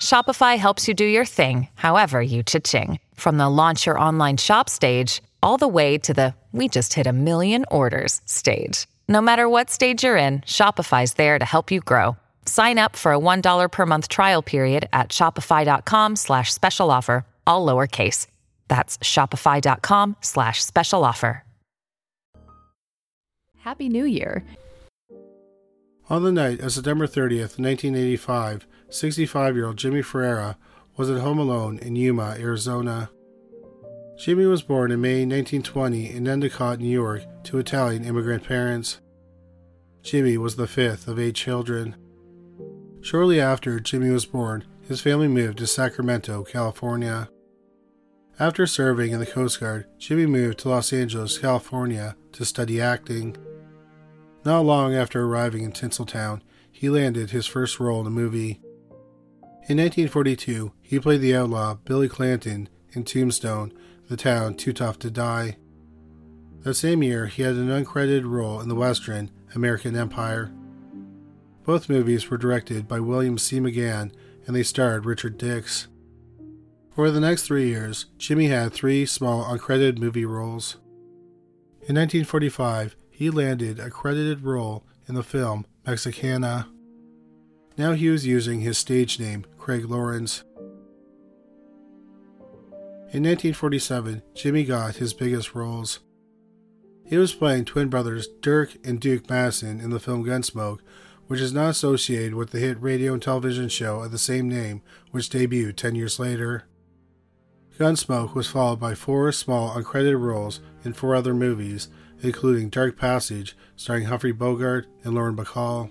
Shopify helps you do your thing, however you cha-ching. From the launch your online shop stage, all the way to the we just hit a million orders stage. No matter what stage you're in, Shopify's there to help you grow. Sign up for a $1 per month trial period at shopify.com slash special offer, all lowercase. That's shopify.com slash special offer. Happy New Year. On the night of September 30th, 1985, 65 year old Jimmy Ferrera was at home alone in Yuma, Arizona. Jimmy was born in May 1920 in Endicott, New York, to Italian immigrant parents. Jimmy was the fifth of eight children. Shortly after Jimmy was born, his family moved to Sacramento, California. After serving in the Coast Guard, Jimmy moved to Los Angeles, California to study acting. Not long after arriving in Tinseltown, he landed his first role in a movie. In 1942, he played the outlaw Billy Clanton in Tombstone, The Town Too Tough to Die. That same year, he had an uncredited role in the western American Empire. Both movies were directed by William C. McGann and they starred Richard Dix. For the next three years, Jimmy had three small uncredited movie roles. In 1945, he landed a credited role in the film Mexicana. Now he was using his stage name, Craig Lawrence. In 1947, Jimmy got his biggest roles. He was playing twin brothers Dirk and Duke Madison in the film Gunsmoke, which is not associated with the hit radio and television show of the same name, which debuted 10 years later. Gunsmoke was followed by four small uncredited roles in four other movies, including Dark Passage, starring Humphrey Bogart and Lauren Bacall.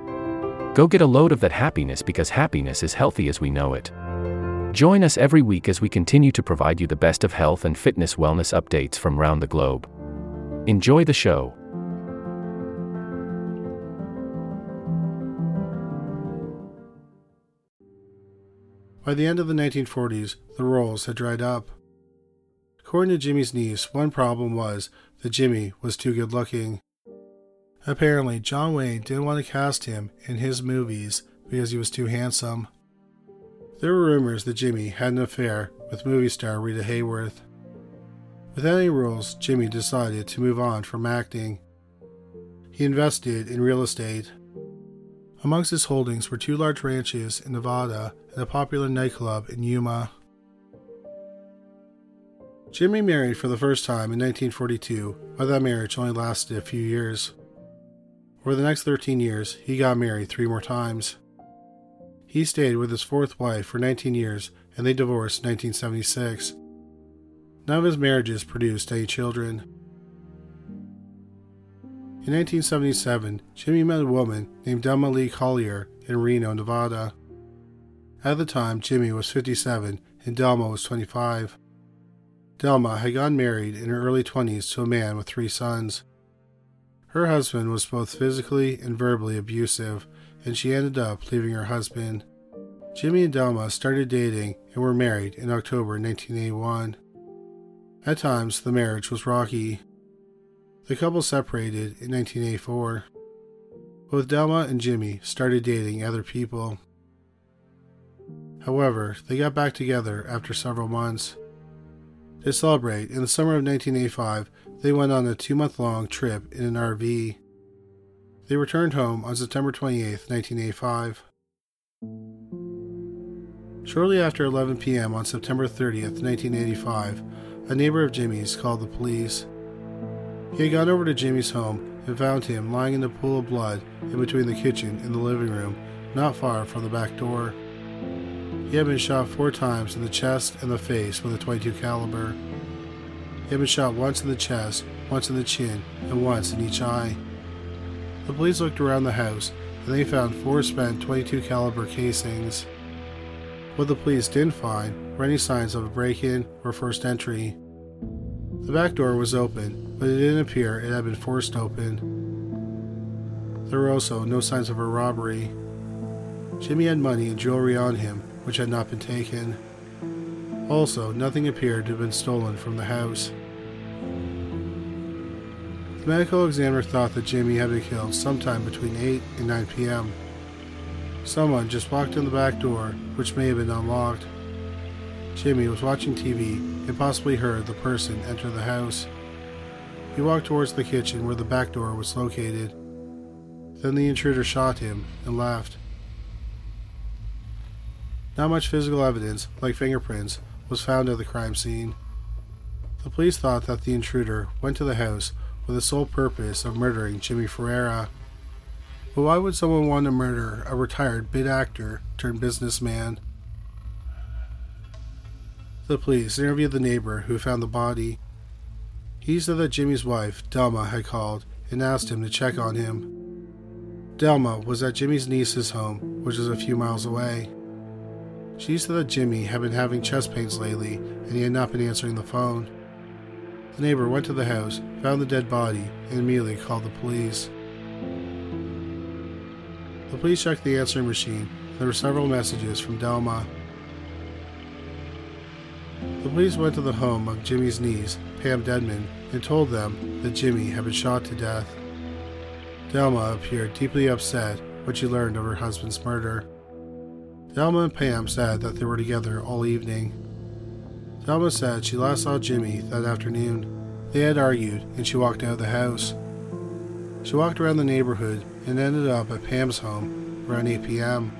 Go get a load of that happiness because happiness is healthy as we know it. Join us every week as we continue to provide you the best of health and fitness wellness updates from around the globe. Enjoy the show. By the end of the 1940s, the roles had dried up. According to Jimmy's niece, one problem was that Jimmy was too good looking. Apparently, John Wayne didn't want to cast him in his movies because he was too handsome. There were rumors that Jimmy had an affair with movie star Rita Hayworth. Without any rules, Jimmy decided to move on from acting. He invested in real estate. Amongst his holdings were two large ranches in Nevada and a popular nightclub in Yuma. Jimmy married for the first time in 1942, but that marriage only lasted a few years. Over the next 13 years, he got married three more times. He stayed with his fourth wife for 19 years and they divorced in 1976. None of his marriages produced any children. In 1977, Jimmy met a woman named Delma Lee Collier in Reno, Nevada. At the time, Jimmy was 57 and Delma was 25. Delma had gotten married in her early 20s to a man with three sons. Her husband was both physically and verbally abusive, and she ended up leaving her husband. Jimmy and Delma started dating and were married in October 1981. At times, the marriage was rocky. The couple separated in 1984. Both Delma and Jimmy started dating other people. However, they got back together after several months. To celebrate, in the summer of 1985, they went on a two month long trip in an RV. They returned home on September 28, 1985. Shortly after 11 p.m. on September 30th, 1985, a neighbor of Jimmy's called the police. He had gone over to Jimmy's home and found him lying in a pool of blood in between the kitchen and the living room, not far from the back door. He had been shot four times in the chest and the face with a 22 caliber. He had been shot once in the chest, once in the chin, and once in each eye. The police looked around the house and they found four spent 22 caliber casings. What the police didn't find were any signs of a break-in or first entry. The back door was open, but it didn't appear it had been forced open. There were also no signs of a robbery. Jimmy had money and jewelry on him, which had not been taken. Also, nothing appeared to have been stolen from the house. The medical examiner thought that Jimmy had been killed sometime between 8 and 9 p.m. Someone just walked in the back door, which may have been unlocked. Jimmy was watching TV and possibly heard the person enter the house. He walked towards the kitchen where the back door was located. Then the intruder shot him and left. Not much physical evidence, like fingerprints, was found at the crime scene. The police thought that the intruder went to the house with the sole purpose of murdering Jimmy Ferrera. But why would someone want to murder a retired bit actor turned businessman? The police interviewed the neighbor who found the body. He said that Jimmy's wife, Delma, had called and asked him to check on him. Delma was at Jimmy's niece's home, which is a few miles away. She said that Jimmy had been having chest pains lately and he had not been answering the phone. The neighbor went to the house, found the dead body, and immediately called the police. The police checked the answering machine. There were several messages from Delma. The police went to the home of Jimmy's niece, Pam Dedman, and told them that Jimmy had been shot to death. Delma appeared deeply upset when she learned of her husband's murder. Delma and Pam said that they were together all evening. Delma said she last saw Jimmy that afternoon. They had argued, and she walked out of the house. She walked around the neighborhood and ended up at Pam's home around 8 p.m.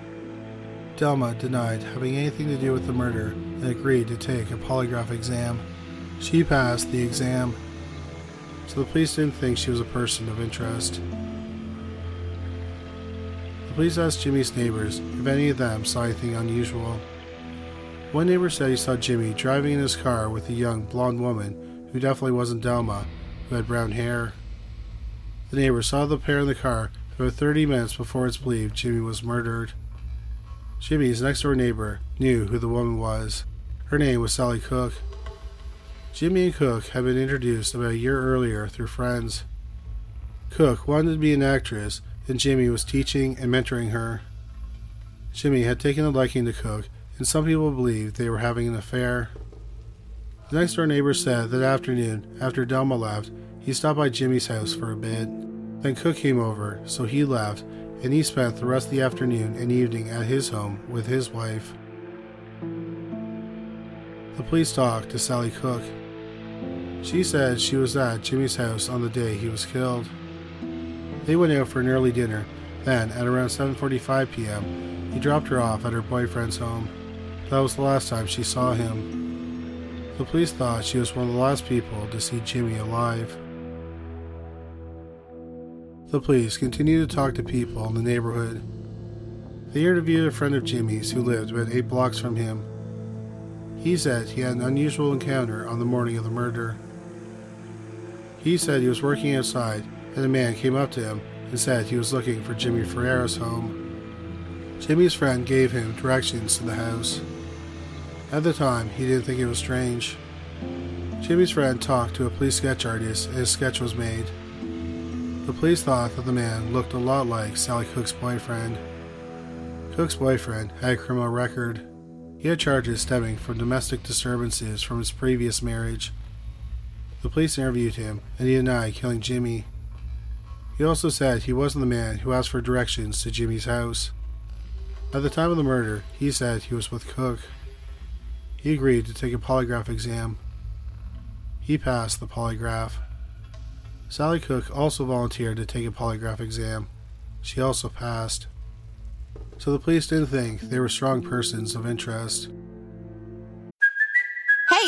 Delma denied having anything to do with the murder and agreed to take a polygraph exam. She passed the exam, so the police didn't think she was a person of interest. The police asked Jimmy's neighbors if any of them saw anything unusual. One neighbor said he saw Jimmy driving in his car with a young blonde woman who definitely wasn't Delma, who had brown hair. The neighbor saw the pair in the car about 30 minutes before it's believed Jimmy was murdered. Jimmy's next door neighbor knew who the woman was. Her name was Sally Cook. Jimmy and Cook had been introduced about a year earlier through friends. Cook wanted to be an actress, and Jimmy was teaching and mentoring her. Jimmy had taken a liking to Cook and some people believed they were having an affair. The next door neighbor said that afternoon, after Delma left, he stopped by Jimmy's house for a bit. Then Cook came over, so he left, and he spent the rest of the afternoon and evening at his home with his wife. The police talked to Sally Cook. She said she was at Jimmy's house on the day he was killed. They went out for an early dinner. Then, at around 7:45 p.m., he dropped her off at her boyfriend's home. That was the last time she saw him. The police thought she was one of the last people to see Jimmy alive. The police continued to talk to people in the neighborhood. They interviewed a friend of Jimmy's who lived about eight blocks from him. He said he had an unusual encounter on the morning of the murder. He said he was working outside and a man came up to him and said he was looking for Jimmy Ferrera's home. Jimmy's friend gave him directions to the house. At the time, he didn't think it was strange. Jimmy's friend talked to a police sketch artist and his sketch was made. The police thought that the man looked a lot like Sally Cook's boyfriend. Cook's boyfriend had a criminal record. He had charges stemming from domestic disturbances from his previous marriage. The police interviewed him and he denied killing Jimmy. He also said he wasn't the man who asked for directions to Jimmy's house. At the time of the murder, he said he was with Cook. He agreed to take a polygraph exam. He passed the polygraph. Sally Cook also volunteered to take a polygraph exam. She also passed. So the police didn't think they were strong persons of interest.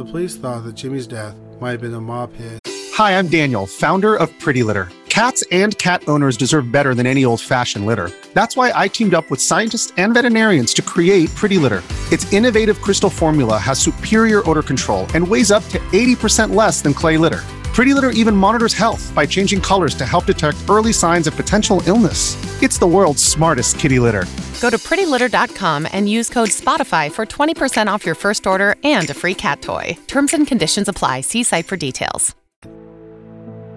The police thought that Jimmy's death might have been a mob hit. Hi, I'm Daniel, founder of Pretty Litter. Cats and cat owners deserve better than any old fashioned litter. That's why I teamed up with scientists and veterinarians to create Pretty Litter. Its innovative crystal formula has superior odor control and weighs up to 80% less than clay litter. Pretty Litter even monitors health by changing colors to help detect early signs of potential illness. It's the world's smartest kitty litter. Go to prettylitter.com and use code SPOTIFY for 20% off your first order and a free cat toy. Terms and conditions apply. See site for details.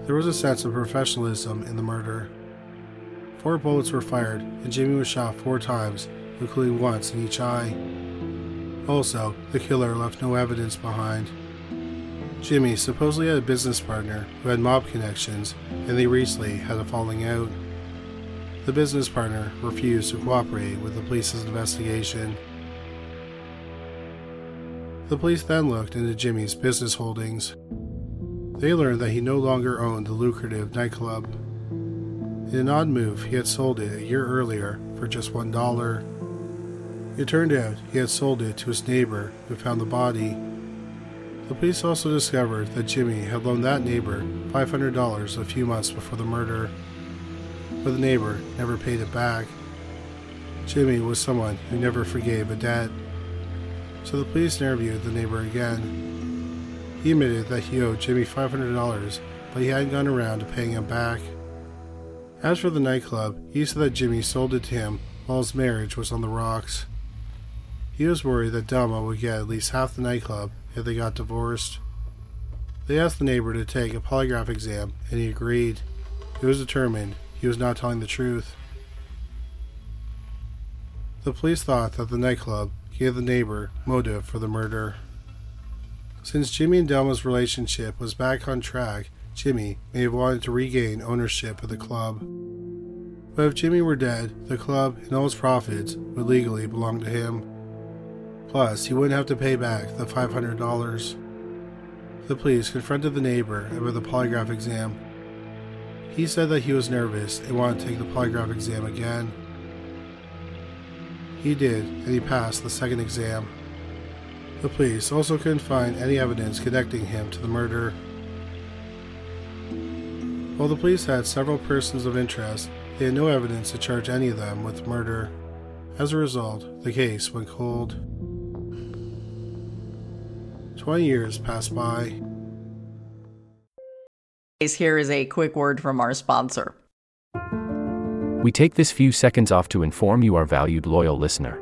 There was a sense of professionalism in the murder. Four bullets were fired, and Jimmy was shot four times, including once in each eye. Also, the killer left no evidence behind. Jimmy supposedly had a business partner who had mob connections, and they recently had a falling out. The business partner refused to cooperate with the police's investigation. The police then looked into Jimmy's business holdings. They learned that he no longer owned the lucrative nightclub. In an odd move, he had sold it a year earlier for just one dollar. It turned out he had sold it to his neighbor who found the body. The police also discovered that Jimmy had loaned that neighbor $500 a few months before the murder, but the neighbor never paid it back. Jimmy was someone who never forgave a debt, so the police interviewed the neighbor again. He admitted that he owed Jimmy $500, but he hadn't gone around to paying him back. As for the nightclub, he said that Jimmy sold it to him while his marriage was on the rocks. He was worried that Delma would get at least half the nightclub if they got divorced. They asked the neighbor to take a polygraph exam, and he agreed. It was determined he was not telling the truth. The police thought that the nightclub gave the neighbor motive for the murder. Since Jimmy and Delma's relationship was back on track, Jimmy may have wanted to regain ownership of the club. But if Jimmy were dead, the club and all its profits would legally belong to him. Plus, he wouldn't have to pay back the $500. The police confronted the neighbor about the polygraph exam. He said that he was nervous and wanted to take the polygraph exam again. He did, and he passed the second exam. The police also couldn't find any evidence connecting him to the murder. While the police had several persons of interest, they had no evidence to charge any of them with murder. As a result, the case went cold. Twenty years passed by. Here is a quick word from our sponsor. We take this few seconds off to inform you, our valued loyal listener,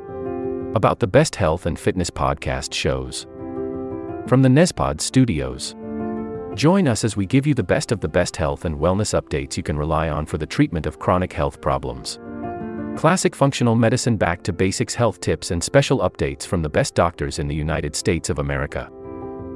about the best health and fitness podcast shows from the Nezpod studios. Join us as we give you the best of the best health and wellness updates you can rely on for the treatment of chronic health problems. Classic functional medicine back to basics health tips and special updates from the best doctors in the United States of America.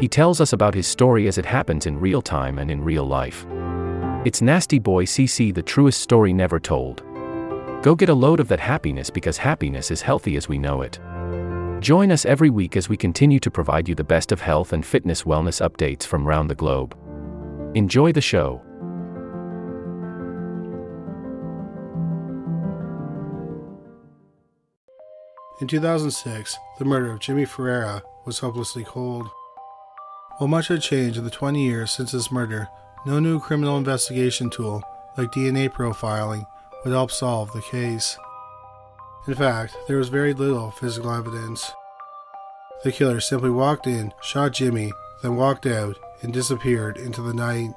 He tells us about his story as it happens in real time and in real life. It's Nasty Boy CC, the truest story never told. Go get a load of that happiness because happiness is healthy as we know it. Join us every week as we continue to provide you the best of health and fitness wellness updates from around the globe. Enjoy the show. In 2006, the murder of Jimmy Ferrera was hopelessly cold. While much had changed in the 20 years since his murder, no new criminal investigation tool like DNA profiling would help solve the case. In fact, there was very little physical evidence. The killer simply walked in, shot Jimmy, then walked out and disappeared into the night.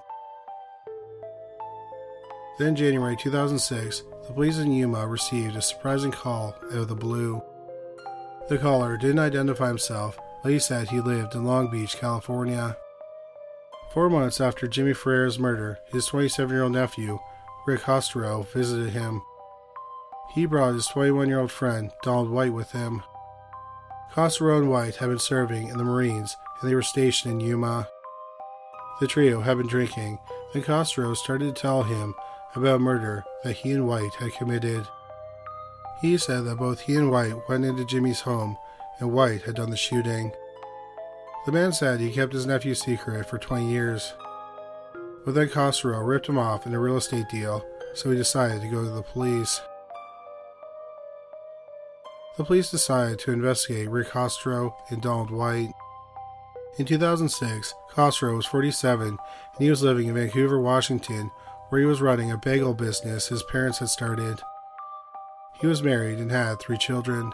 Then, January 2006, the police in Yuma received a surprising call out of the blue. The caller didn't identify himself, he said he lived in Long Beach, California. Four months after Jimmy Ferrera's murder, his 27 year old nephew, Rick Hostero, visited him. He brought his 21 year old friend, Donald White, with him. Costero and White had been serving in the Marines and they were stationed in Yuma. The trio had been drinking, and Costero started to tell him about murder that he and White had committed. He said that both he and White went into Jimmy's home and White had done the shooting. The man said he kept his nephew's secret for 20 years. But then Costero ripped him off in a real estate deal, so he decided to go to the police. The police decided to investigate Rick Costero and Donald White. In 2006, Costero was 47 and he was living in Vancouver, Washington, where he was running a bagel business his parents had started. He was married and had three children.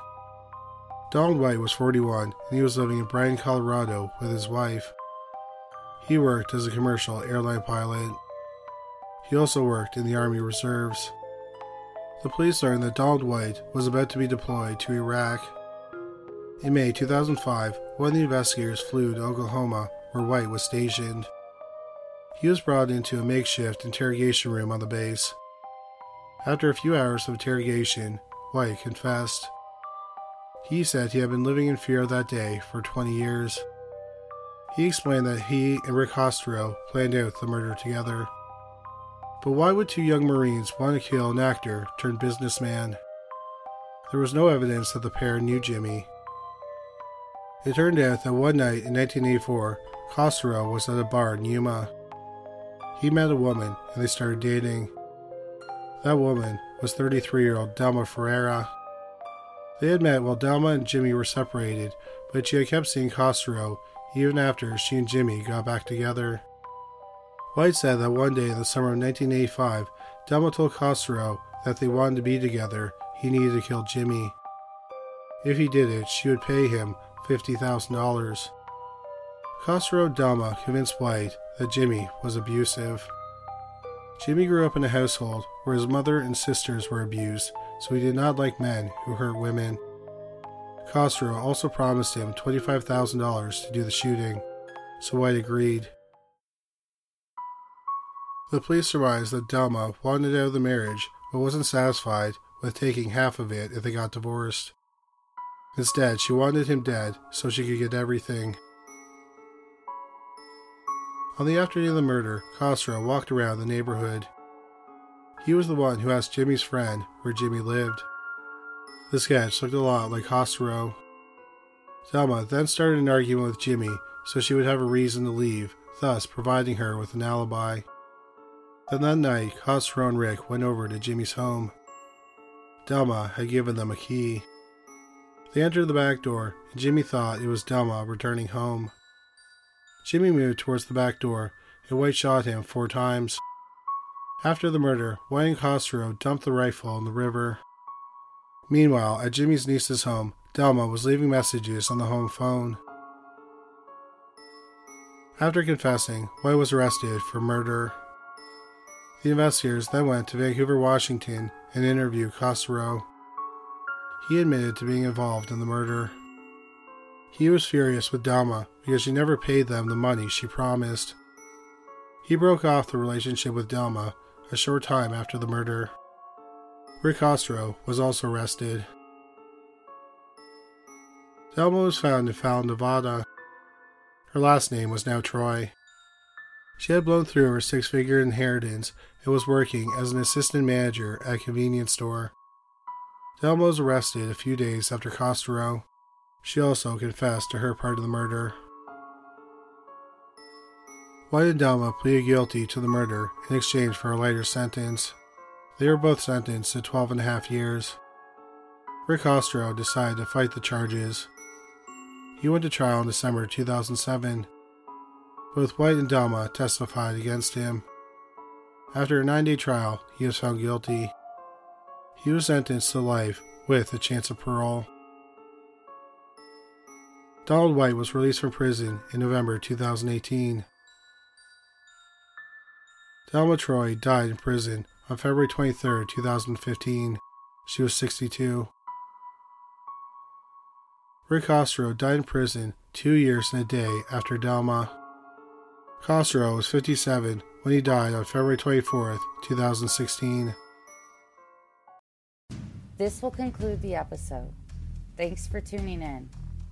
Donald White was 41 and he was living in Bryan, Colorado with his wife. He worked as a commercial airline pilot. He also worked in the Army Reserves. The police learned that Donald White was about to be deployed to Iraq. In May 2005, one of the investigators flew to Oklahoma, where White was stationed. He was brought into a makeshift interrogation room on the base. After a few hours of interrogation, White confessed. He said he had been living in fear of that day for 20 years. He explained that he and Rick Costero planned out the murder together. But why would two young Marines want to kill an actor turned businessman? There was no evidence that the pair knew Jimmy. It turned out that one night in 1984, Costero was at a bar in Yuma. He met a woman and they started dating. That woman was 33 year old Delma Ferrera. They had met while Delma and Jimmy were separated, but she had kept seeing Costero even after she and Jimmy got back together. White said that one day in the summer of 1985, Delma told Costero that they wanted to be together, he needed to kill Jimmy. If he did it, she would pay him $50,000. Khosrow Dama convinced White that Jimmy was abusive. Jimmy grew up in a household where his mother and sisters were abused, so he did not like men who hurt women. Khosrow also promised him $25,000 to do the shooting, so White agreed. The police surmised that Delma wanted out of the marriage but wasn't satisfied with taking half of it if they got divorced. Instead, she wanted him dead so she could get everything. On the afternoon of the murder, Khosrow walked around the neighborhood. He was the one who asked Jimmy's friend where Jimmy lived. The sketch looked a lot like Khosrow. Delma then started an argument with Jimmy so she would have a reason to leave, thus providing her with an alibi. Then that night, Khosrow and Rick went over to Jimmy's home. Delma had given them a key. They entered the back door, and Jimmy thought it was Delma returning home. Jimmy moved towards the back door, and White shot him four times. After the murder, and Khosrow dumped the rifle in the river. Meanwhile, at Jimmy's niece's home, Delma was leaving messages on the home phone. After confessing, White was arrested for murder. The investigators then went to Vancouver, Washington, and interviewed Khosrow. He admitted to being involved in the murder. He was furious with Delma because she never paid them the money she promised. He broke off the relationship with Delma a short time after the murder. Rick Khosrow was also arrested. Delma was found in Fallon, Nevada. Her last name was now Troy. She had blown through her six figure inheritance and was working as an assistant manager at a convenience store. Delma was arrested a few days after Khosrow. She also confessed to her part of the murder. White and Delma pleaded guilty to the murder in exchange for a lighter sentence. They were both sentenced to 12 and a half years. Rick Ostro decided to fight the charges. He went to trial in December 2007. Both White and Delma testified against him. After a nine day trial, he was found guilty. He was sentenced to life with a chance of parole. Donald White was released from prison in November 2018. Delma Troy died in prison on February 23, 2015. She was 62. Rick Khosrow died in prison two years and a day after Delma. Khosrow was 57 when he died on February 24, 2016. This will conclude the episode. Thanks for tuning in.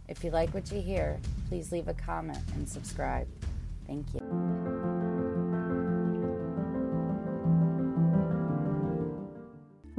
If you like what you hear, please leave a comment and subscribe. Thank you.